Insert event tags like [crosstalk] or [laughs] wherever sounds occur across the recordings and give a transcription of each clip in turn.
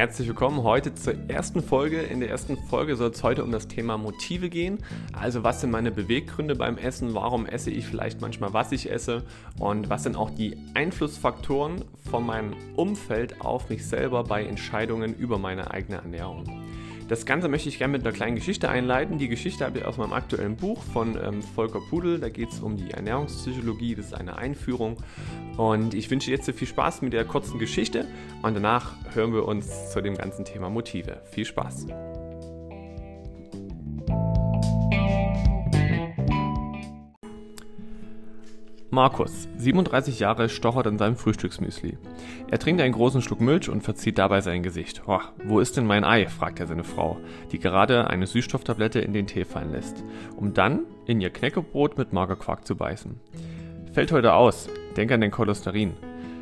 Herzlich willkommen heute zur ersten Folge. In der ersten Folge soll es heute um das Thema Motive gehen. Also was sind meine Beweggründe beim Essen? Warum esse ich vielleicht manchmal, was ich esse? Und was sind auch die Einflussfaktoren von meinem Umfeld auf mich selber bei Entscheidungen über meine eigene Ernährung? Das Ganze möchte ich gerne mit einer kleinen Geschichte einleiten. Die Geschichte habe ich aus meinem aktuellen Buch von ähm, Volker Pudel. Da geht es um die Ernährungspsychologie. Das ist eine Einführung. Und ich wünsche jetzt viel Spaß mit der kurzen Geschichte. Und danach hören wir uns zu dem ganzen Thema Motive. Viel Spaß! Markus, 37 Jahre, stochert in seinem Frühstücksmüsli. Er trinkt einen großen Schluck Milch und verzieht dabei sein Gesicht. Oh, wo ist denn mein Ei? fragt er seine Frau, die gerade eine Süßstofftablette in den Tee fallen lässt, um dann in ihr Knäckebrot mit Magerquark zu beißen. Fällt heute aus, denk an den Cholesterin.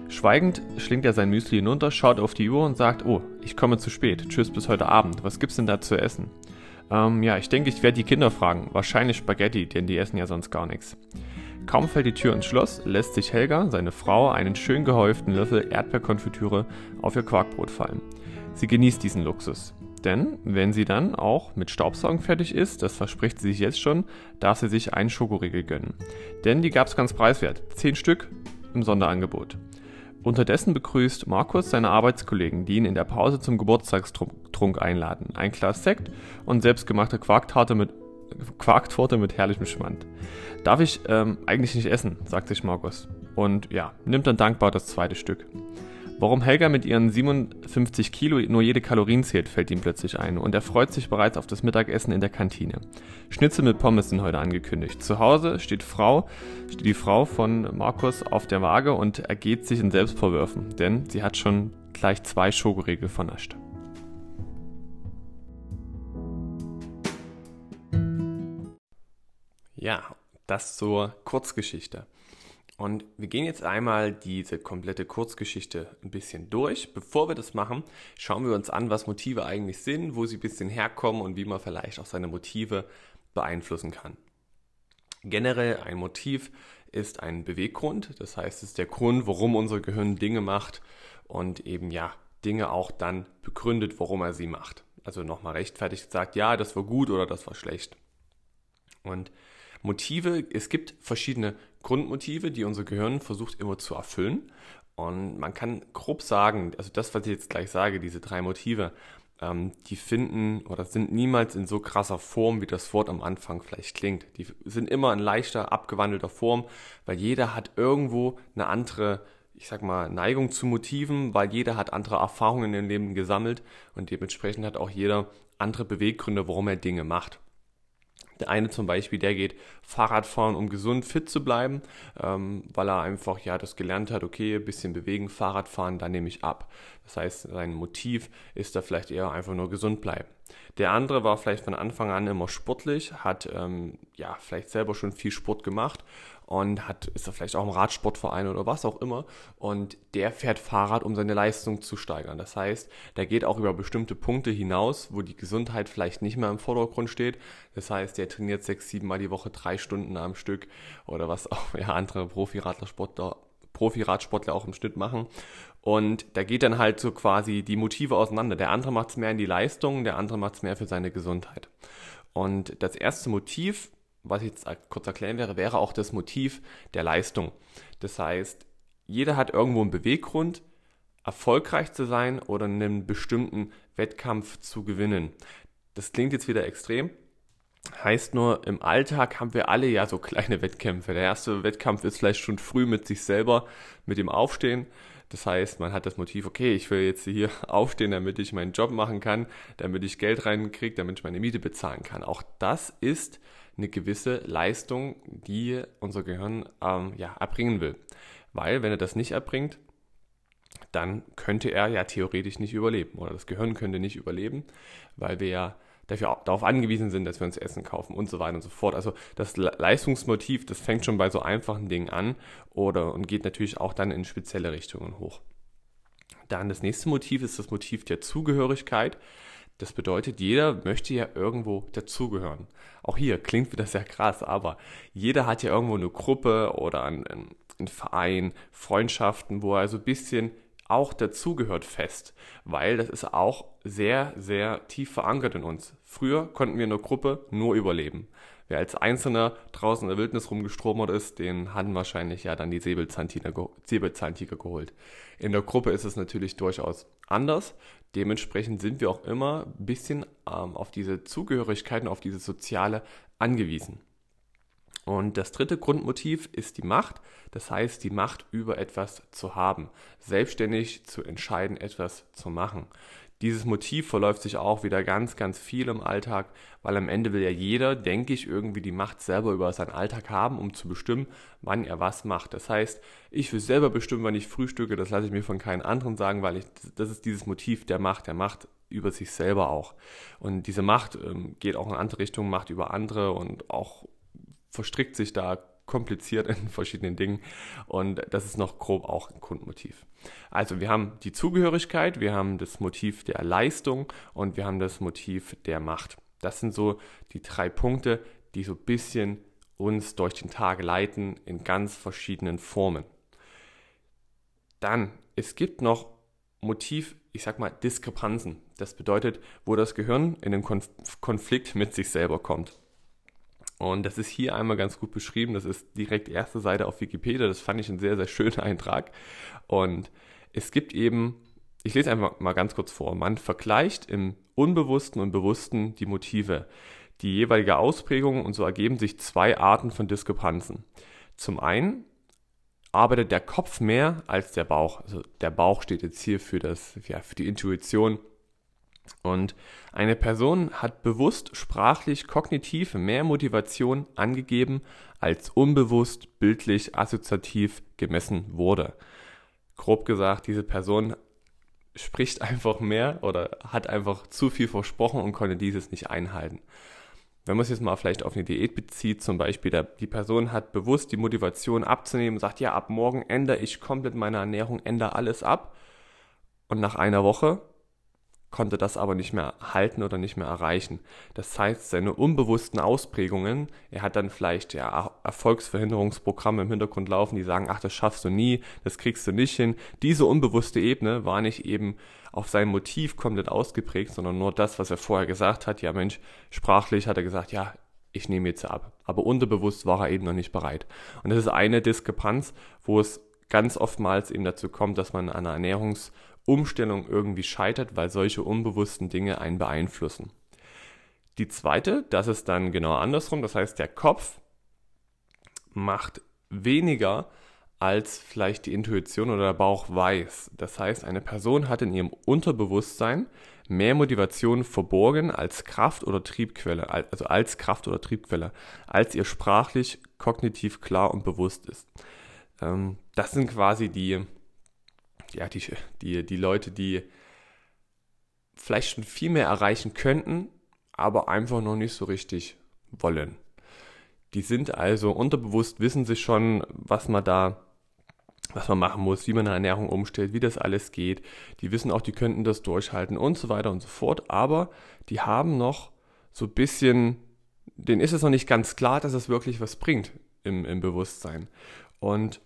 Schweigend schlingt er sein Müsli hinunter, schaut auf die Uhr und sagt, oh, ich komme zu spät, tschüss bis heute Abend, was gibt's denn da zu essen? Ähm, ja, ich denke, ich werde die Kinder fragen, wahrscheinlich Spaghetti, denn die essen ja sonst gar nichts. Kaum fällt die Tür ins Schloss, lässt sich Helga, seine Frau, einen schön gehäuften Löffel Erdbeerkonfitüre auf ihr Quarkbrot fallen. Sie genießt diesen Luxus. Denn wenn sie dann auch mit Staubsaugen fertig ist, das verspricht sie sich jetzt schon, darf sie sich einen Schokoriegel gönnen. Denn die gab's ganz preiswert. Zehn Stück im Sonderangebot. Unterdessen begrüßt Markus seine Arbeitskollegen, die ihn in der Pause zum Geburtstagstrunk einladen. Ein Glas Sekt und selbstgemachte Quarktarte mit Quarktorte mit herrlichem Schmand. Darf ich ähm, eigentlich nicht essen, sagt sich Markus. Und ja, nimmt dann dankbar das zweite Stück. Warum Helga mit ihren 57 Kilo nur jede Kalorien zählt, fällt ihm plötzlich ein und er freut sich bereits auf das Mittagessen in der Kantine. Schnitzel mit Pommes sind heute angekündigt. Zu Hause steht, Frau, steht die Frau von Markus auf der Waage und ergeht sich in Selbstvorwürfen, denn sie hat schon gleich zwei Schokoriegel vernascht. Ja, das zur Kurzgeschichte. Und wir gehen jetzt einmal diese komplette Kurzgeschichte ein bisschen durch. Bevor wir das machen, schauen wir uns an, was Motive eigentlich sind, wo sie ein bisschen herkommen und wie man vielleicht auch seine Motive beeinflussen kann. Generell ein Motiv ist ein Beweggrund, das heißt, es ist der Grund, warum unser Gehirn Dinge macht und eben ja, Dinge auch dann begründet, warum er sie macht. Also nochmal rechtfertigt sagt, ja, das war gut oder das war schlecht. Und Motive, es gibt verschiedene Grundmotive, die unser Gehirn versucht immer zu erfüllen. Und man kann grob sagen, also das, was ich jetzt gleich sage, diese drei Motive, ähm, die finden oder sind niemals in so krasser Form, wie das Wort am Anfang vielleicht klingt. Die sind immer in leichter, abgewandelter Form, weil jeder hat irgendwo eine andere, ich sag mal, Neigung zu Motiven, weil jeder hat andere Erfahrungen im Leben gesammelt und dementsprechend hat auch jeder andere Beweggründe, warum er Dinge macht. Der eine zum Beispiel, der geht Fahrrad fahren, um gesund fit zu bleiben, ähm, weil er einfach ja das gelernt hat, okay, ein bisschen bewegen, Fahrrad fahren, dann nehme ich ab. Das heißt, sein Motiv ist da vielleicht eher einfach nur gesund bleiben. Der andere war vielleicht von Anfang an immer sportlich, hat ähm, ja vielleicht selber schon viel Sport gemacht und hat, ist er vielleicht auch im Radsportverein oder was auch immer. Und der fährt Fahrrad, um seine Leistung zu steigern. Das heißt, der geht auch über bestimmte Punkte hinaus, wo die Gesundheit vielleicht nicht mehr im Vordergrund steht. Das heißt, der trainiert sechs, sieben Mal die Woche drei Stunden am Stück oder was auch [laughs] ja, andere Profi-Radlersportler Profi-Radsportler auch im Schnitt machen. Und da geht dann halt so quasi die Motive auseinander. Der andere macht es mehr in die Leistung, der andere macht es mehr für seine Gesundheit. Und das erste Motiv was ich jetzt kurz erklären wäre, wäre auch das Motiv der Leistung. Das heißt, jeder hat irgendwo einen Beweggrund, erfolgreich zu sein oder einen bestimmten Wettkampf zu gewinnen. Das klingt jetzt wieder extrem. Heißt nur, im Alltag haben wir alle ja so [laughs] kleine Wettkämpfe. Der erste Wettkampf ist vielleicht schon früh mit sich selber, mit dem Aufstehen. Das heißt, man hat das Motiv, okay, ich will jetzt hier [laughs] aufstehen, damit ich meinen Job machen kann, damit ich Geld reinkriege, damit ich meine Miete bezahlen kann. Auch das ist eine gewisse Leistung, die unser Gehirn ähm, ja, erbringen will. Weil, wenn er das nicht erbringt, dann könnte er ja theoretisch nicht überleben oder das Gehirn könnte nicht überleben, weil wir ja dafür, darauf angewiesen sind, dass wir uns Essen kaufen und so weiter und so fort. Also das Leistungsmotiv, das fängt schon bei so einfachen Dingen an oder und geht natürlich auch dann in spezielle Richtungen hoch. Dann das nächste Motiv ist das Motiv der Zugehörigkeit. Das bedeutet, jeder möchte ja irgendwo dazugehören. Auch hier klingt wieder sehr krass, aber jeder hat ja irgendwo eine Gruppe oder einen, einen Verein, Freundschaften, wo er so ein bisschen auch dazugehört fest, weil das ist auch sehr, sehr tief verankert in uns. Früher konnten wir in der Gruppe nur überleben. Wer als Einzelner draußen in der Wildnis rumgestromert ist, den hatten wahrscheinlich ja dann die Säbelzahntiger geholt. In der Gruppe ist es natürlich durchaus anders. Dementsprechend sind wir auch immer ein bisschen ähm, auf diese Zugehörigkeiten, auf diese soziale angewiesen. Und das dritte Grundmotiv ist die Macht, das heißt die Macht über etwas zu haben, selbstständig zu entscheiden, etwas zu machen. Dieses Motiv verläuft sich auch wieder ganz, ganz viel im Alltag, weil am Ende will ja jeder, denke ich, irgendwie die Macht selber über seinen Alltag haben, um zu bestimmen, wann er was macht. Das heißt, ich will selber bestimmen, wann ich frühstücke, das lasse ich mir von keinem anderen sagen, weil ich, das ist dieses Motiv der Macht, der Macht über sich selber auch. Und diese Macht ähm, geht auch in andere Richtungen, Macht über andere und auch verstrickt sich da kompliziert [laughs] in verschiedenen Dingen und das ist noch grob auch ein Grundmotiv. Also wir haben die Zugehörigkeit, wir haben das Motiv der Leistung und wir haben das Motiv der Macht. Das sind so die drei Punkte, die so ein bisschen uns durch den Tag leiten in ganz verschiedenen Formen. Dann, es gibt noch Motiv, ich sag mal, Diskrepanzen. Das bedeutet, wo das Gehirn in den Konflikt mit sich selber kommt. Und das ist hier einmal ganz gut beschrieben. Das ist direkt erste Seite auf Wikipedia. Das fand ich ein sehr, sehr schöner [laughs] Eintrag. Und es gibt eben, ich lese einfach mal ganz kurz vor. Man vergleicht im Unbewussten und Bewussten die Motive, die jeweilige Ausprägung und so ergeben sich zwei Arten von Diskrepanzen. Zum einen arbeitet der Kopf mehr als der Bauch. Also der Bauch steht jetzt hier für das, ja, für die Intuition, und eine Person hat bewusst sprachlich kognitiv mehr Motivation angegeben, als unbewusst bildlich assoziativ gemessen wurde. Grob gesagt, diese Person spricht [laughs] einfach mehr oder hat einfach zu viel versprochen und konnte dieses nicht einhalten. Wenn man es jetzt mal vielleicht auf eine Diät bezieht, zum Beispiel, die Person hat bewusst die Motivation abzunehmen, sagt, ja, ab morgen ändere ich komplett meine Ernährung, ändere alles ab. Und nach einer Woche konnte das aber nicht mehr halten oder nicht mehr erreichen. Das heißt, seine unbewussten Ausprägungen, er hat dann vielleicht ja, Erfolgsverhinderungsprogramme im Hintergrund laufen, die sagen, ach, das schaffst du nie, das kriegst du nicht hin. Diese unbewusste Ebene war nicht eben auf sein Motiv komplett ausgeprägt, sondern nur das, was er vorher gesagt hat. Ja, Mensch, sprachlich hat er gesagt, ja, ich nehme jetzt ab. Aber unterbewusst war er eben noch nicht bereit. Und das ist eine Diskrepanz, wo es ganz oftmals eben dazu kommt, dass man an einer Ernährungs- Umstellung irgendwie scheitert, weil solche unbewussten Dinge einen beeinflussen. Die zweite, das ist dann genau andersrum, das heißt, der Kopf macht weniger als vielleicht die Intuition oder der Bauch weiß. Das heißt, eine Person hat in ihrem Unterbewusstsein mehr Motivation verborgen als Kraft oder Triebquelle, also als Kraft oder Triebquelle, als ihr sprachlich, kognitiv klar und bewusst ist. Ähm, das sind quasi die ja, die, die, die Leute, die vielleicht schon viel mehr erreichen könnten, aber einfach noch nicht so richtig wollen. Die sind also unterbewusst, wissen sie schon, was man da, was man machen muss, wie man eine Ernährung umstellt, wie das alles geht. Die wissen auch, die könnten das durchhalten und so weiter und so fort, aber die haben noch so ein bisschen, denen ist es noch nicht ganz klar, dass es wirklich was bringt im, im Bewusstsein. Und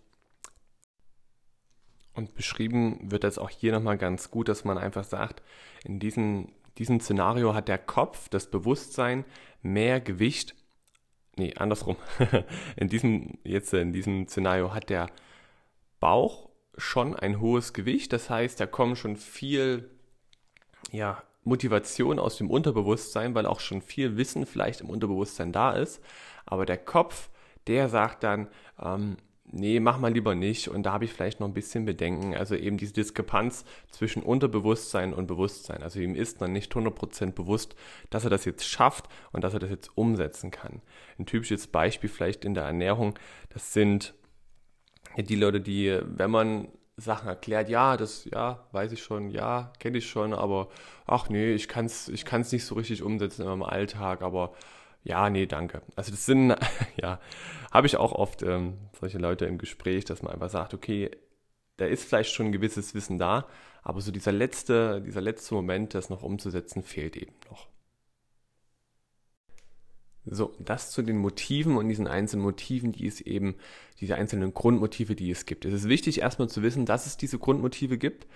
und beschrieben wird das auch hier nochmal ganz gut, dass man einfach sagt, in diesem, diesem Szenario hat der Kopf, das Bewusstsein mehr Gewicht. Nee, andersrum. [laughs] in diesem, jetzt in diesem Szenario hat der Bauch schon ein hohes Gewicht. Das heißt, da kommen schon viel, ja, Motivation aus dem Unterbewusstsein, weil auch schon viel Wissen vielleicht im Unterbewusstsein da ist. Aber der Kopf, der sagt dann, ähm, nee, mach mal lieber nicht. Und da habe ich vielleicht noch ein bisschen Bedenken. Also eben diese Diskrepanz zwischen Unterbewusstsein und Bewusstsein. Also ihm ist man nicht 100% bewusst, dass er das jetzt schafft und dass er das jetzt umsetzen kann. Ein typisches Beispiel vielleicht in der Ernährung, das sind die Leute, die, wenn man Sachen erklärt, ja, das, ja, weiß ich schon, ja, kenne ich schon, aber ach nee, ich kann es ich kann's nicht so richtig umsetzen in meinem Alltag, aber ja, nee, danke. Also das sind, [laughs] ja, habe ich auch oft ähm, solche Leute im Gespräch, dass man einfach sagt, okay, da ist vielleicht schon ein gewisses Wissen da, aber so dieser letzte, dieser letzte Moment, das noch umzusetzen, fehlt eben noch. So, das zu den Motiven und diesen einzelnen Motiven, die es eben, diese einzelnen Grundmotive, die es gibt. Es ist wichtig, erstmal zu wissen, dass es diese Grundmotive gibt,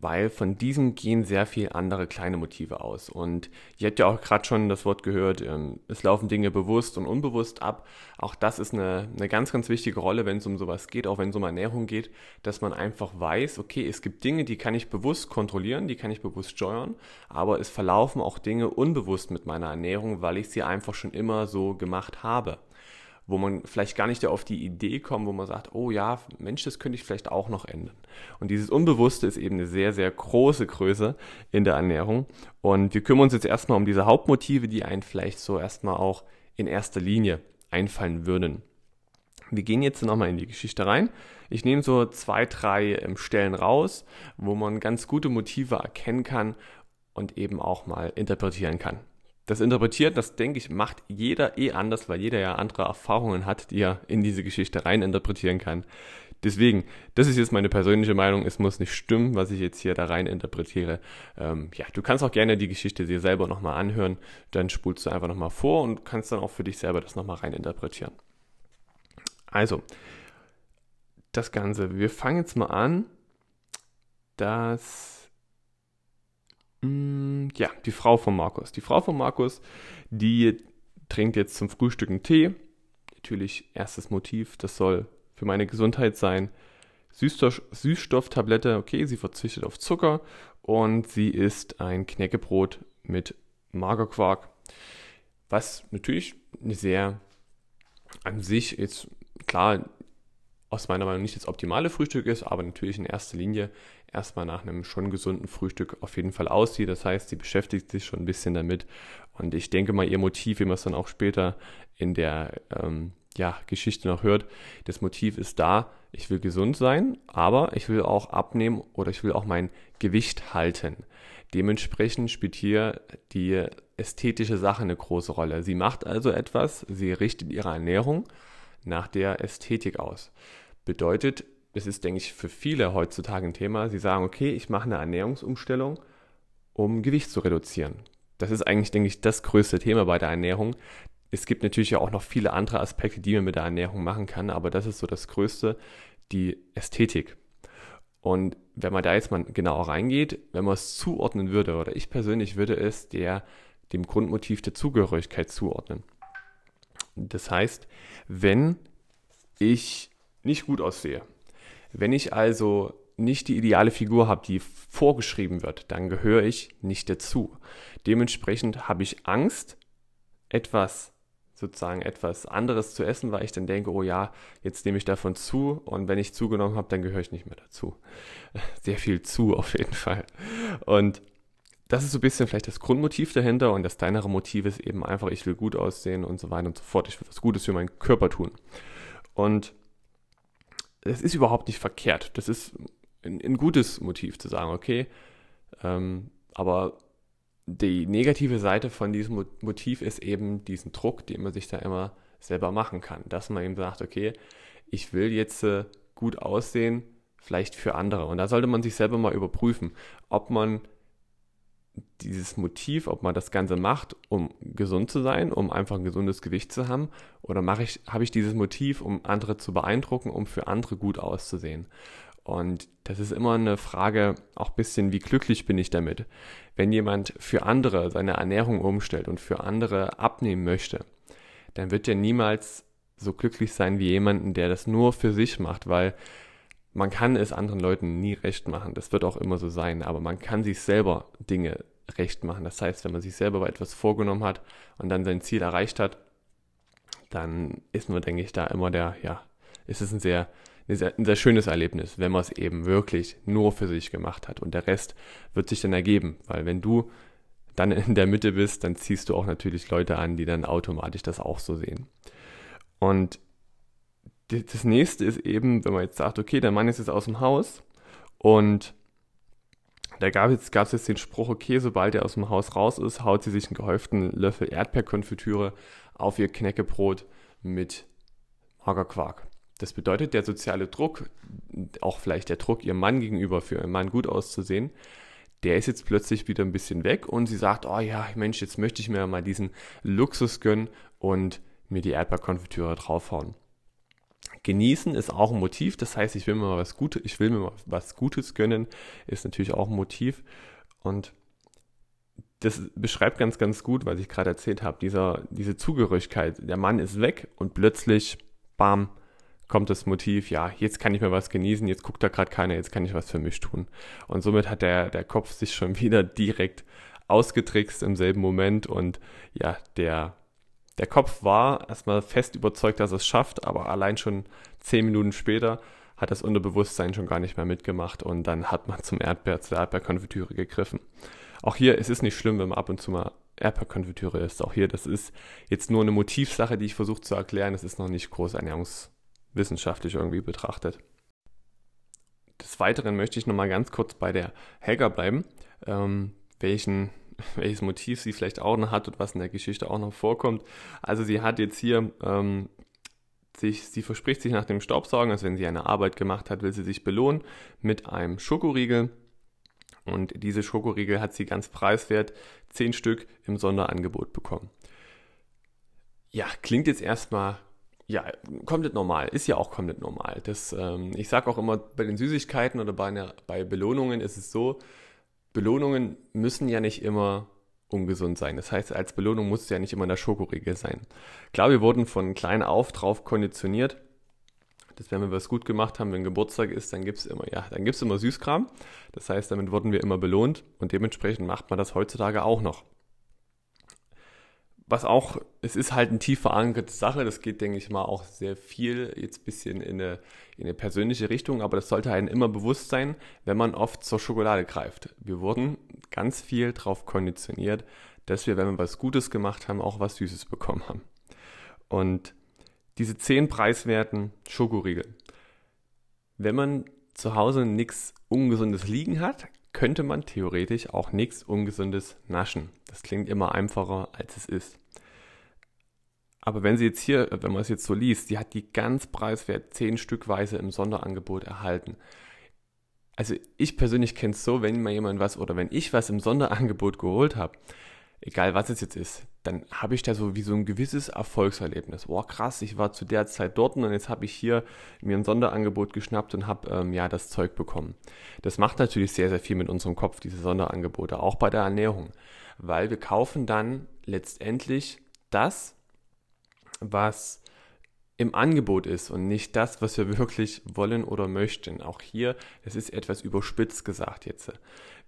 weil von diesem gehen sehr viele andere kleine Motive aus. Und ihr habt ja auch gerade schon das Wort gehört, ähm, es laufen Dinge bewusst und unbewusst ab. Auch das ist eine, eine ganz, ganz wichtige Rolle, wenn es um sowas geht, auch wenn es um Ernährung geht, dass man einfach weiß, okay, es gibt Dinge, die kann ich bewusst kontrollieren, die kann ich bewusst steuern, aber es verlaufen auch Dinge unbewusst mit meiner Ernährung, weil ich sie einfach schon immer so gemacht habe wo man vielleicht gar nicht auf die Idee kommt, wo man sagt, oh ja, Mensch, das könnte ich vielleicht auch noch ändern. Und dieses Unbewusste ist eben eine sehr, sehr große Größe in der Ernährung. Und wir kümmern uns jetzt erstmal um diese Hauptmotive, die einen vielleicht so erstmal auch in erster Linie einfallen würden. Wir gehen jetzt nochmal in die Geschichte rein. Ich nehme so zwei, drei ähm, Stellen raus, wo man ganz gute Motive erkennen kann und eben auch mal interpretieren kann das Interpretieren, das denke ich, macht jeder eh anders, weil jeder ja andere Erfahrungen hat, die er in diese Geschichte rein interpretieren kann. Deswegen, das ist jetzt meine persönliche Meinung. Es muss nicht stimmen, was ich jetzt hier da rein interpretiere. Ähm, ja, du kannst auch gerne die Geschichte dir selber nochmal anhören. Dann spulst du einfach nochmal vor und kannst dann auch für dich selber das nochmal rein interpretieren. Also, das Ganze. Wir fangen jetzt mal an, dass ja, die Frau von Markus. Die Frau von Markus, die trinkt jetzt zum Frühstück einen Tee. Natürlich erstes Motiv, das soll für meine Gesundheit sein. Süßstoff, Süßstofftablette, okay, sie verzichtet auf Zucker und sie isst ein Knäckebrot mit Magerquark, was natürlich eine sehr an sich jetzt klar aus meiner Meinung nicht das optimale Frühstück ist, aber natürlich in erster Linie erstmal nach einem schon gesunden Frühstück auf jeden Fall aussieht. Das heißt, sie beschäftigt sich schon ein bisschen damit. Und ich denke mal, ihr Motiv, wie man es dann auch später in der ähm, ja, Geschichte noch hört, das Motiv ist da, ich will gesund sein, aber ich will auch abnehmen oder ich will auch mein Gewicht halten. Dementsprechend spielt hier die ästhetische Sache eine große Rolle. Sie macht also etwas, sie richtet ihre Ernährung nach der Ästhetik aus. Bedeutet, es ist, denke ich, für viele heutzutage ein Thema. Sie sagen, okay, ich mache eine Ernährungsumstellung, um Gewicht zu reduzieren. Das ist eigentlich, denke ich, das größte Thema bei der Ernährung. Es gibt natürlich auch noch viele andere Aspekte, die man mit der Ernährung machen kann, aber das ist so das Größte, die Ästhetik. Und wenn man da jetzt mal genauer reingeht, wenn man es zuordnen würde, oder ich persönlich würde es der, dem Grundmotiv der Zugehörigkeit zuordnen. Das heißt, wenn ich nicht gut aussehe, wenn ich also nicht die ideale Figur habe, die vorgeschrieben wird, dann gehöre ich nicht dazu. Dementsprechend habe ich Angst, etwas sozusagen etwas anderes zu essen, weil ich dann denke, oh ja, jetzt nehme ich davon zu und wenn ich zugenommen habe, dann gehöre ich nicht mehr dazu. [laughs] Sehr viel zu auf jeden Fall. Und das ist so ein bisschen vielleicht das Grundmotiv dahinter und das kleinere Motiv ist eben einfach, ich will gut aussehen und so weiter und so fort. Ich will was Gutes für meinen Körper tun. Und das ist überhaupt nicht verkehrt. Das ist ein, ein gutes Motiv zu sagen, okay, ähm, aber die negative Seite von diesem Motiv ist eben diesen Druck, den man sich da immer selber machen kann. Dass man eben sagt, okay, ich will jetzt äh, gut aussehen, vielleicht für andere. Und da sollte man sich selber mal überprüfen, ob man dieses Motiv, ob man das Ganze macht, um gesund zu sein, um einfach ein gesundes Gewicht zu haben, oder mache ich, habe ich dieses Motiv, um andere zu beeindrucken, um für andere gut auszusehen. Und das ist immer eine Frage, auch ein bisschen, wie glücklich bin ich damit. Wenn jemand für andere seine Ernährung umstellt und für andere abnehmen möchte, dann wird er niemals so glücklich sein wie jemanden, der das nur für sich macht, weil man kann es anderen Leuten nie recht machen. Das wird auch immer so sein, aber man kann sich selber Dinge recht machen. Das heißt, wenn man sich selber etwas vorgenommen hat und dann sein Ziel erreicht hat, dann ist man, denke ich, da immer der, ja, ist es ein sehr, ein sehr, ein sehr schönes Erlebnis, wenn man es eben wirklich nur für sich gemacht hat. Und der Rest wird sich dann ergeben, weil wenn du dann [laughs] in der Mitte bist, dann ziehst du auch natürlich Leute an, die dann automatisch das auch so sehen. Und das nächste ist eben, wenn man jetzt sagt, okay, der Mann ist jetzt aus dem Haus und da gab es jetzt, jetzt den Spruch, okay, sobald er aus dem Haus raus ist, haut sie sich einen gehäuften Löffel Erdbeerkonfitüre auf ihr Knäckebrot mit Magerquark. Das bedeutet, der soziale Druck, auch vielleicht der Druck ihrem Mann gegenüber, für ihren Mann gut auszusehen, der ist jetzt plötzlich wieder ein bisschen weg und sie sagt, oh ja, Mensch, jetzt möchte ich mir mal diesen Luxus gönnen und mir die Erdbeerkonfitüre draufhauen. Genießen ist auch ein Motiv, das heißt, ich will mir mal was Gutes, ich will mir mal was Gutes gönnen, ist natürlich auch ein Motiv. Und das beschreibt ganz, ganz gut, was ich gerade erzählt habe, dieser, diese Zugehörigkeit. Der Mann ist weg und plötzlich, bam, kommt das Motiv, ja, jetzt kann ich mir was genießen, jetzt guckt da gerade keiner, jetzt kann ich was für mich tun. Und somit hat der, der Kopf sich schon [laughs] wieder direkt ausgetrickst im selben Moment und ja, der, der Kopf war erstmal fest überzeugt, dass es schafft, aber allein schon zehn Minuten später hat das Unterbewusstsein schon gar nicht mehr mitgemacht und dann hat man zum Erdbeer, zur Erdbeerkonfitüre gegriffen. Auch hier, es ist nicht schlimm, wenn man ab und zu mal Erdbeerkonfitüre isst. Auch hier, das ist jetzt nur eine Motivsache, die ich versuche zu erklären. Das ist noch nicht groß ernährungswissenschaftlich irgendwie betrachtet. Des Weiteren möchte ich nochmal ganz kurz bei der Helga bleiben, ähm, welchen, welches Motiv sie vielleicht auch noch hat und was in der Geschichte auch noch vorkommt. Also sie hat jetzt hier ähm, sich, sie verspricht sich nach dem Staubsaugen, also wenn sie eine Arbeit gemacht hat, will sie sich belohnen mit einem Schokoriegel und diese Schokoriegel hat sie ganz preiswert 10 Stück im Sonderangebot bekommen. Ja, klingt jetzt erstmal ja, komplett normal, ist ja auch komplett normal. Das, ähm, ich sage auch immer, bei den Süßigkeiten oder bei, einer, bei Belohnungen ist es so, Belohnungen müssen ja nicht immer ungesund sein. Das heißt, als Belohnung muss es ja nicht immer der Schokoriegel sein. Klar, wir wurden von klein auf drauf konditioniert, dass wenn wir was gut gemacht haben, wenn Geburtstag ist, dann gibt es immer, ja, dann gibt es immer Süßkram. Das heißt, damit wurden wir immer belohnt und dementsprechend macht man das heutzutage auch noch. Was auch, es ist halt eine tief verankerte Sache, das geht, denke ich mal, auch sehr viel jetzt ein bisschen in eine, in eine persönliche Richtung, aber das sollte einem immer bewusst sein, wenn man oft zur Schokolade greift. Wir wurden ganz viel darauf konditioniert, dass wir, wenn wir was Gutes gemacht haben, auch was Süßes bekommen haben. Und diese zehn preiswerten Schokoriegel. Wenn man zu Hause nichts Ungesundes liegen hat, könnte man theoretisch auch nichts Ungesundes naschen. Das klingt immer einfacher, als es ist. Aber wenn sie jetzt hier, wenn man es jetzt so liest, die hat die ganz preiswert zehn Stückweise im Sonderangebot erhalten. Also ich persönlich kenne es so, wenn mir jemand was oder wenn ich was im Sonderangebot geholt habe, egal was es jetzt ist, dann habe ich da so wie so ein gewisses Erfolgserlebnis. Boah, krass, ich war zu der Zeit dort und jetzt habe ich hier mir ein Sonderangebot geschnappt und habe ähm, ja das Zeug bekommen. Das macht natürlich sehr, sehr viel mit unserem Kopf, diese Sonderangebote, auch bei der Ernährung, weil wir kaufen dann letztendlich das, was im Angebot ist und nicht das, was wir wirklich wollen oder möchten. Auch hier, es ist etwas überspitzt gesagt jetzt.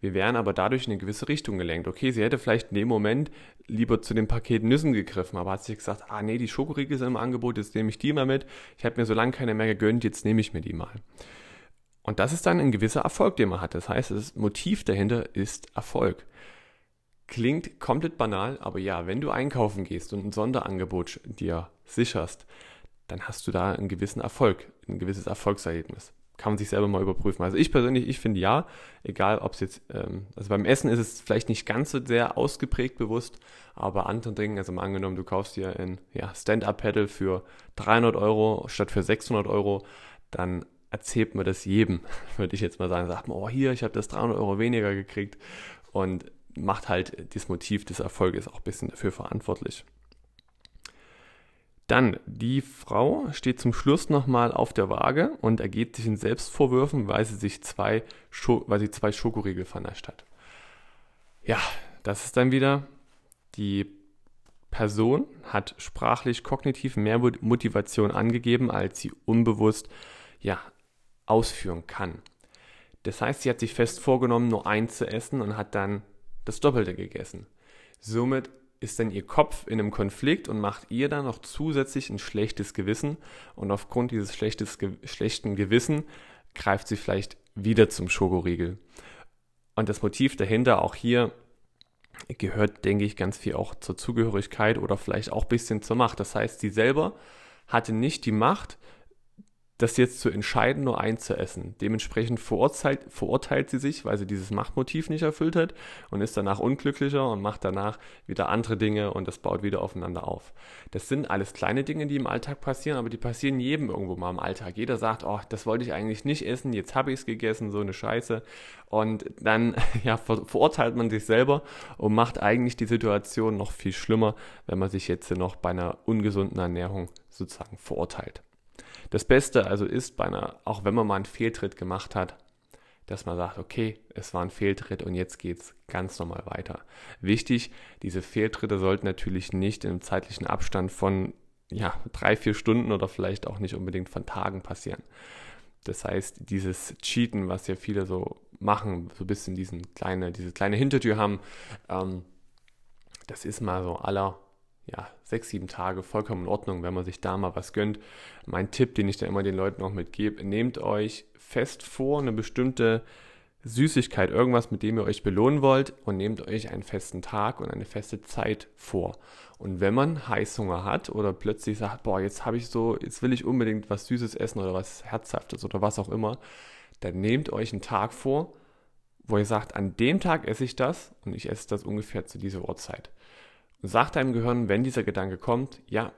Wir wären aber dadurch in eine gewisse Richtung gelenkt. Okay, sie hätte vielleicht in dem Moment lieber zu dem Paket Nüssen gegriffen, aber hat sich gesagt, ah nee, die Schokoriegel sind im Angebot, jetzt nehme ich die mal mit. Ich habe mir so lange keine mehr gegönnt, jetzt nehme ich mir die mal. Und das ist dann ein gewisser Erfolg, den man hat. Das heißt, das Motiv dahinter ist Erfolg. Klingt komplett banal, aber ja, wenn du einkaufen gehst und ein Sonderangebot dir sicherst, dann hast du da einen gewissen Erfolg, ein gewisses Erfolgserlebnis. Kann man sich selber mal überprüfen. Also ich persönlich, ich finde ja, egal ob es jetzt, ähm, also beim Essen ist es vielleicht nicht ganz so sehr ausgeprägt bewusst, aber anderen Dingen, also mal angenommen, du kaufst dir ein ja, Stand-Up-Pedal für 300 Euro statt für 600 Euro, dann erzählt man das jedem, [laughs] würde ich jetzt mal sagen. Sagt man, oh hier, ich habe das 300 Euro weniger gekriegt und macht halt das Motiv des Erfolges auch ein bisschen dafür verantwortlich. Dann, die Frau steht zum Schluss nochmal auf der Waage und ergeht sich in Selbstvorwürfen, weil sie sich zwei, weil sie zwei Schokoriegel vernascht hat. Ja, das ist dann wieder, die Person hat sprachlich kognitiv mehr Motivation angegeben, als sie unbewusst, ja, ausführen kann. Das heißt, sie hat sich fest vorgenommen, nur eins zu essen und hat dann das Doppelte gegessen. Somit ist dann ihr Kopf in einem Konflikt und macht ihr dann noch zusätzlich ein schlechtes Gewissen und aufgrund dieses schlechtes, schlechten Gewissen greift sie vielleicht wieder zum Schokoriegel. Und das Motiv dahinter auch hier gehört, denke ich, ganz viel auch zur Zugehörigkeit oder vielleicht auch ein bisschen zur Macht. Das heißt, sie selber hatte nicht die Macht, das jetzt zu entscheiden, nur ein zu essen. Dementsprechend verurteilt, verurteilt sie sich, weil sie dieses Machtmotiv nicht erfüllt hat und ist danach unglücklicher und macht danach wieder andere Dinge und das baut wieder aufeinander auf. Das sind alles kleine Dinge, die im Alltag passieren, aber die passieren jedem irgendwo mal im Alltag. Jeder sagt, oh, das wollte ich eigentlich nicht essen, jetzt habe ich es gegessen, so eine Scheiße. Und dann [laughs] ja, ver verurteilt man sich selber und macht eigentlich die Situation noch viel schlimmer, wenn man sich jetzt noch bei einer ungesunden Ernährung sozusagen verurteilt. Das Beste also ist, bei einer, auch wenn man mal einen Fehltritt gemacht hat, dass man sagt, okay, es war ein Fehltritt und jetzt geht es ganz normal weiter. Wichtig, diese Fehltritte sollten natürlich nicht im zeitlichen Abstand von ja, drei, vier Stunden oder vielleicht auch nicht unbedingt von Tagen passieren. Das heißt, dieses Cheaten, was ja viele so machen, so ein bisschen diesen kleine, diese kleine Hintertür haben, ähm, das ist mal so aller ja, sechs, sieben Tage vollkommen in Ordnung, wenn man sich da mal was gönnt. Mein Tipp, den ich da immer den Leuten auch mitgebe, nehmt euch fest vor, eine bestimmte Süßigkeit, irgendwas, mit dem ihr euch belohnen wollt und nehmt euch einen festen Tag und eine feste Zeit vor. Und wenn man Heißhunger hat oder plötzlich sagt, boah, jetzt habe ich so, jetzt will ich unbedingt was Süßes essen oder was Herzhaftes oder was auch immer, dann nehmt euch einen Tag vor, wo ihr sagt, an dem Tag esse ich das und ich esse das ungefähr zu dieser Uhrzeit. Sag deinem Gehirn, wenn dieser Gedanke kommt, ja,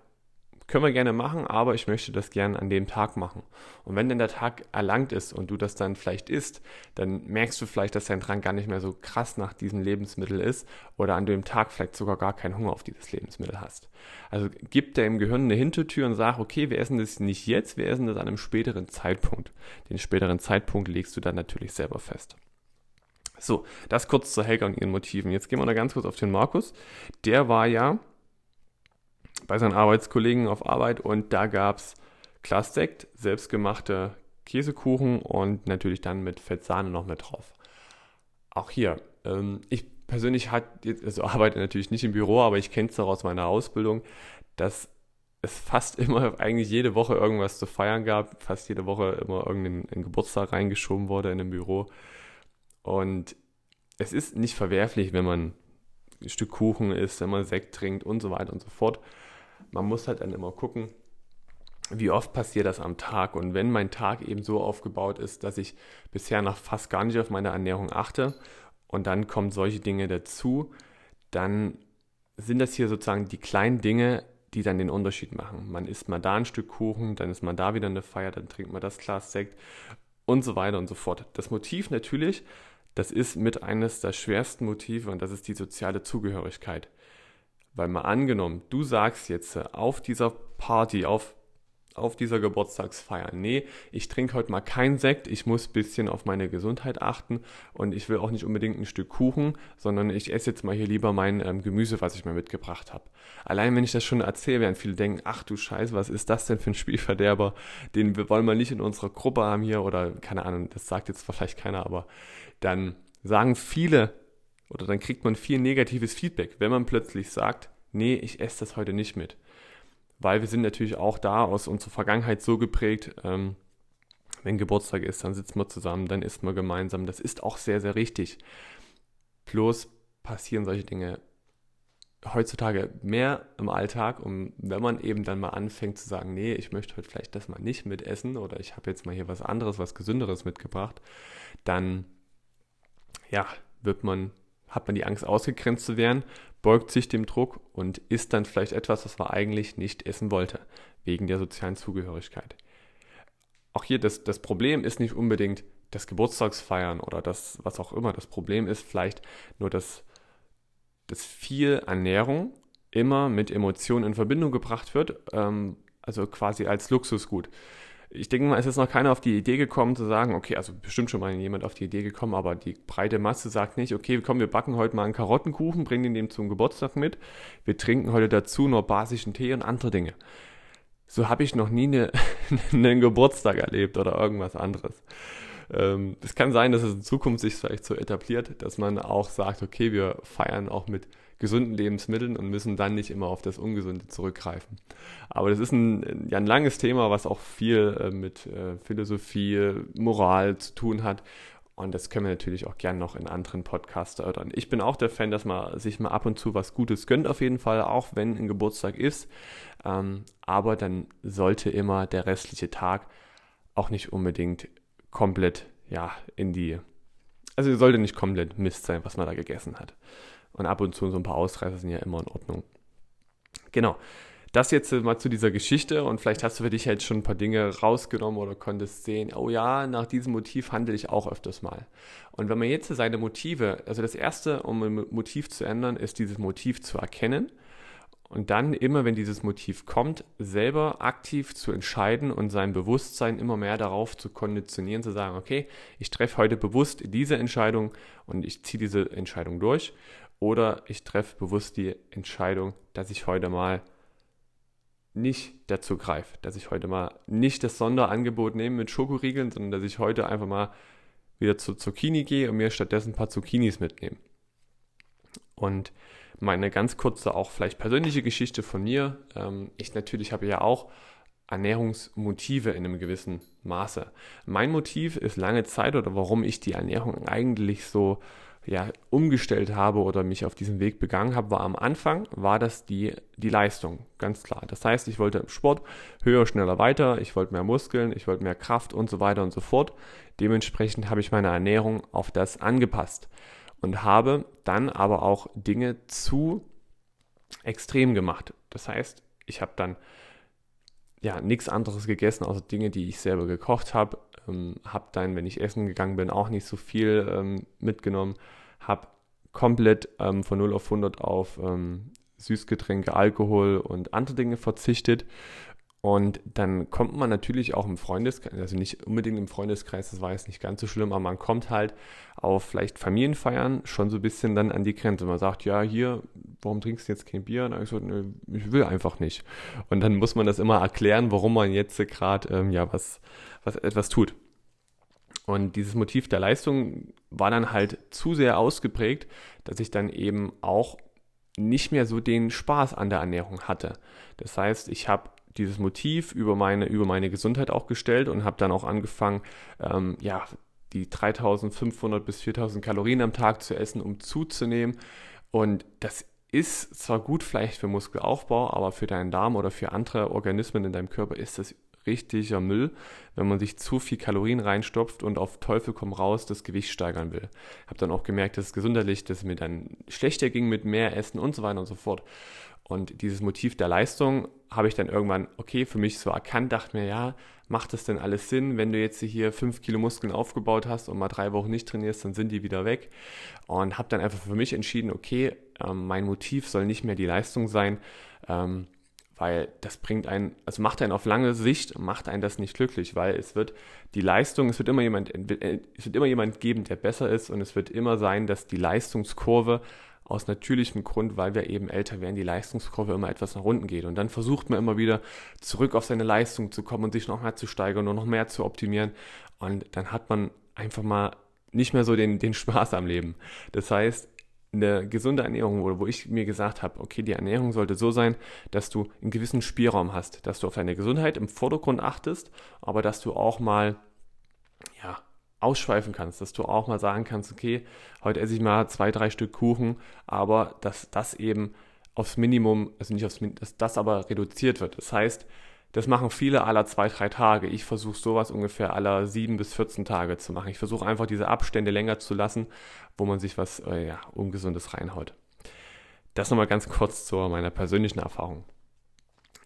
können wir gerne machen, aber ich möchte das gerne an dem Tag machen. Und wenn dann der Tag erlangt ist und du das dann vielleicht isst, dann merkst du vielleicht, dass dein Drang gar nicht mehr so krass nach diesem Lebensmittel ist oder an dem Tag vielleicht sogar gar keinen Hunger auf dieses Lebensmittel hast. Also gib dem Gehirn eine Hintertür und sag, okay, wir essen das nicht jetzt, wir essen das an einem späteren Zeitpunkt. Den späteren Zeitpunkt legst du dann natürlich selber fest. So, das kurz zu Helga und ihren Motiven. Jetzt gehen wir noch ganz kurz auf den Markus. Der war ja bei seinen Arbeitskollegen auf Arbeit und da gab es Glas Sekt, selbstgemachte Käsekuchen und natürlich dann mit Fettsahne noch mit drauf. Auch hier, ähm, ich persönlich hat, also arbeite natürlich nicht im Büro, aber ich kenne es noch aus meiner Ausbildung, dass es fast [laughs] immer, eigentlich jede Woche irgendwas zu feiern gab, fast jede Woche immer irgendein Geburtstag reingeschoben wurde in einem Büro. Und es ist nicht verwerflich, wenn man ein Stück Kuchen isst, wenn man Sekt trinkt und so weiter und so fort. Man muss halt dann immer gucken, wie oft passiert das am Tag. Und wenn mein Tag eben so aufgebaut ist, dass ich bisher noch fast gar nicht auf meine Ernährung achte und dann kommen solche Dinge dazu, dann sind das hier sozusagen die kleinen Dinge, die dann den Unterschied machen. Man isst mal da ein Stück Kuchen, dann ist man da wieder eine Feier, dann trinkt man das Glas Sekt und so weiter und so fort. Das Motiv natürlich das ist mit eines der schwersten Motive und das ist die soziale Zugehörigkeit. Weil mal angenommen, du sagst jetzt äh, auf dieser Party, auf, auf dieser Geburtstagsfeier, nee, ich trinke heute mal keinen Sekt, ich muss ein bisschen auf meine Gesundheit achten und ich will auch nicht unbedingt ein Stück Kuchen, sondern ich esse jetzt mal hier lieber mein ähm, Gemüse, was ich mir mitgebracht habe. Allein wenn ich das schon erzähle, werden viele denken, ach du Scheiße, was ist das denn für ein [laughs] Spielverderber, den wollen wir nicht in unserer Gruppe haben hier oder keine Ahnung, das sagt jetzt vielleicht keiner, aber dann sagen viele oder dann kriegt man viel negatives Feedback, wenn man plötzlich sagt, nee, ich esse das heute nicht mit. Weil wir sind natürlich auch da aus unserer Vergangenheit so geprägt, ähm, wenn Geburtstag ist, dann sitzen wir zusammen, dann isst man gemeinsam. Das ist auch sehr, sehr richtig. Bloß passieren solche Dinge heutzutage mehr im Alltag und wenn man eben dann mal anfängt zu sagen, nee, ich möchte heute vielleicht das mal nicht mitessen oder ich habe jetzt mal hier was anderes, was gesünderes mitgebracht, dann ja, wird man, hat man die Angst ausgegrenzt zu werden, beugt sich dem Druck und isst dann vielleicht etwas, was man eigentlich nicht essen wollte, wegen der sozialen Zugehörigkeit. Auch hier, das, das Problem ist nicht unbedingt das Geburtstagsfeiern oder das, was auch immer. Das Problem ist vielleicht nur, dass, dass viel Ernährung immer mit Emotionen in Verbindung gebracht wird, ähm, also quasi als Luxusgut ich denke mal, es ist noch keiner auf die Idee gekommen zu sagen, okay, also bestimmt schon mal jemand auf die Idee gekommen, aber die breite Masse sagt nicht, okay, komm, wir backen heute mal einen Karottenkuchen, bringen den dem zum Geburtstag mit, wir trinken heute dazu nur basischen Tee und andere Dinge. So habe ich noch nie eine, [laughs] einen Geburtstag erlebt oder irgendwas anderes. Ähm, es kann sein, dass es in Zukunft sich vielleicht so etabliert, dass man auch sagt, okay, wir feiern auch mit gesunden Lebensmitteln und müssen dann nicht immer auf das Ungesunde zurückgreifen. Aber das ist ein, ja, ein langes Thema, was auch viel äh, mit äh, Philosophie, Moral zu tun hat. Und das können wir natürlich auch gerne noch in anderen Podcasts erörtern. Ich bin auch der Fan, dass man sich mal ab und zu was Gutes gönnt, auf jeden Fall, auch wenn ein Geburtstag ist. Ähm, aber dann sollte immer der restliche Tag auch nicht unbedingt komplett, ja, in die, also sollte nicht komplett Mist sein, was man da gegessen hat. Und ab und zu so ein paar Ausreißer sind ja immer in Ordnung. Genau. Das jetzt mal zu dieser Geschichte und vielleicht hast du für dich jetzt schon ein paar Dinge rausgenommen oder konntest sehen, oh ja, nach diesem Motiv handle ich auch öfters mal. Und wenn man jetzt seine Motive, also das erste, um ein Motiv zu ändern, ist dieses Motiv zu erkennen und dann immer, wenn dieses Motiv kommt, selber aktiv zu entscheiden und sein Bewusstsein immer mehr darauf zu konditionieren, zu sagen, okay, ich treffe heute bewusst diese Entscheidung und ich ziehe diese Entscheidung durch oder ich treffe bewusst die Entscheidung, dass ich heute mal nicht dazu greife, dass ich heute mal nicht das Sonderangebot nehme mit Schokoriegeln, sondern dass ich heute einfach mal wieder zur Zucchini gehe und mir stattdessen ein paar Zucchinis mitnehme. Und meine ganz kurze, auch vielleicht persönliche Geschichte von mir. Ähm, ich natürlich habe ja auch Ernährungsmotive in einem gewissen Maße. Mein Motiv ist lange Zeit oder warum ich die Ernährung eigentlich so ja, umgestellt habe oder mich auf diesen Weg begangen habe, war am Anfang, war das die, die Leistung, ganz klar. Das heißt, ich wollte im Sport höher, schneller, weiter, ich wollte mehr Muskeln, ich wollte mehr Kraft und so weiter und so fort. Dementsprechend habe ich meine Ernährung auf das angepasst und habe dann aber auch Dinge zu extrem gemacht. Das heißt, ich habe dann ja nichts anderes gegessen, außer Dinge, die ich selber gekocht habe. Ähm, habe dann, wenn ich essen gegangen bin, auch nicht so viel ähm, mitgenommen. Habe komplett ähm, von 0 auf 100 auf ähm, Süßgetränke, Alkohol und andere Dinge verzichtet und dann kommt man natürlich auch im Freundeskreis, also nicht unbedingt im Freundeskreis, das war jetzt nicht ganz so schlimm, aber man kommt halt auf vielleicht Familienfeiern schon so ein bisschen dann an die Grenze. Man sagt, ja, hier, warum trinkst du jetzt kein Bier? Und dann ich so, nö, ich will einfach nicht. Und dann muss man das immer erklären, warum man jetzt gerade ähm, ja was, was etwas tut. Und dieses Motiv der Leistung war dann halt zu sehr ausgeprägt, dass ich dann eben auch nicht mehr so den Spaß an der Ernährung hatte. Das heißt, ich habe dieses Motiv über meine, über meine Gesundheit auch gestellt und habe dann auch angefangen, ähm, ja, die 3500 bis 4000 Kalorien am Tag zu essen, um zuzunehmen. Und das ist zwar gut vielleicht für Muskelaufbau, aber für deinen Darm oder für andere Organismen in deinem Körper ist das richtiger Müll, wenn man sich zu viel Kalorien reinstopft und auf Teufel komm raus das Gewicht steigern will. Habe dann auch gemerkt, dass es gesundheitlich, dass es mir dann schlechter ging mit mehr Essen und so weiter und so fort. Und dieses Motiv der Leistung habe ich dann irgendwann, okay, für mich so erkannt, dachte mir, ja, macht das denn alles Sinn, wenn du jetzt hier fünf Kilo Muskeln aufgebaut hast und mal drei Wochen nicht trainierst, dann sind die wieder weg. Und habe dann einfach für mich entschieden, okay, ähm, mein Motiv soll nicht mehr die Leistung sein, ähm, weil das bringt einen, also macht einen auf lange Sicht, macht einen das nicht glücklich, weil es wird die Leistung, es wird immer jemand, äh, es wird immer jemand geben, der besser ist und es wird immer sein, dass die Leistungskurve aus natürlichem Grund, weil wir eben älter werden, die Leistungskurve immer etwas nach unten geht. Und dann versucht man immer wieder zurück auf seine Leistung zu kommen und sich noch mehr zu steigern und noch mehr zu optimieren. Und dann hat man einfach mal nicht mehr so den, den Spaß am Leben. Das heißt, eine gesunde Ernährung, wo, wo ich mir gesagt habe, okay, die Ernährung sollte so sein, dass du einen gewissen Spielraum hast, dass du auf deine Gesundheit im Vordergrund achtest, aber dass du auch mal ja, ausschweifen kannst, dass du auch mal sagen kannst, okay, heute esse ich mal zwei, drei Stück Kuchen, aber dass das eben aufs Minimum, also nicht aufs Minimum, dass das aber reduziert wird. Das heißt, das machen viele aller zwei, drei Tage. Ich versuche sowas ungefähr aller sieben bis 14 Tage zu machen. Ich versuche einfach diese Abstände länger zu lassen, wo man sich was äh, ja, Ungesundes reinhaut. Das nochmal ganz kurz zu meiner persönlichen Erfahrung.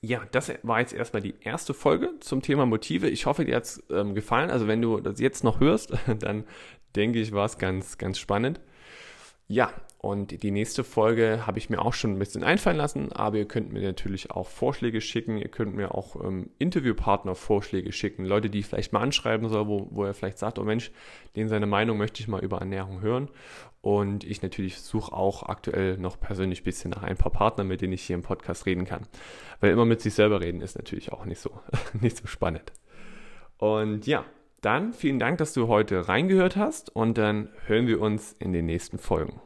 Ja, das war jetzt erstmal die erste Folge zum Thema Motive. Ich hoffe, dir hat es ähm, gefallen. Also wenn du das jetzt noch hörst, [laughs] dann denke ich, war es ganz, ganz spannend. Ja, und die nächste Folge habe ich mir auch schon ein bisschen einfallen lassen, aber ihr könnt mir natürlich auch Vorschläge schicken. Ihr könnt mir auch ähm, Interviewpartner Vorschläge schicken. Leute, die ich vielleicht mal anschreiben soll, wo, wo er vielleicht sagt, oh Mensch, den seine Meinung möchte ich mal über Ernährung hören. Und ich natürlich suche auch aktuell noch persönlich ein bisschen nach ein paar Partnern, mit denen ich hier im Podcast reden kann. Weil immer mit sich selber reden ist natürlich auch nicht so, [laughs] nicht so spannend. Und ja, dann vielen Dank, dass du heute reingehört hast und dann hören wir uns in den nächsten Folgen.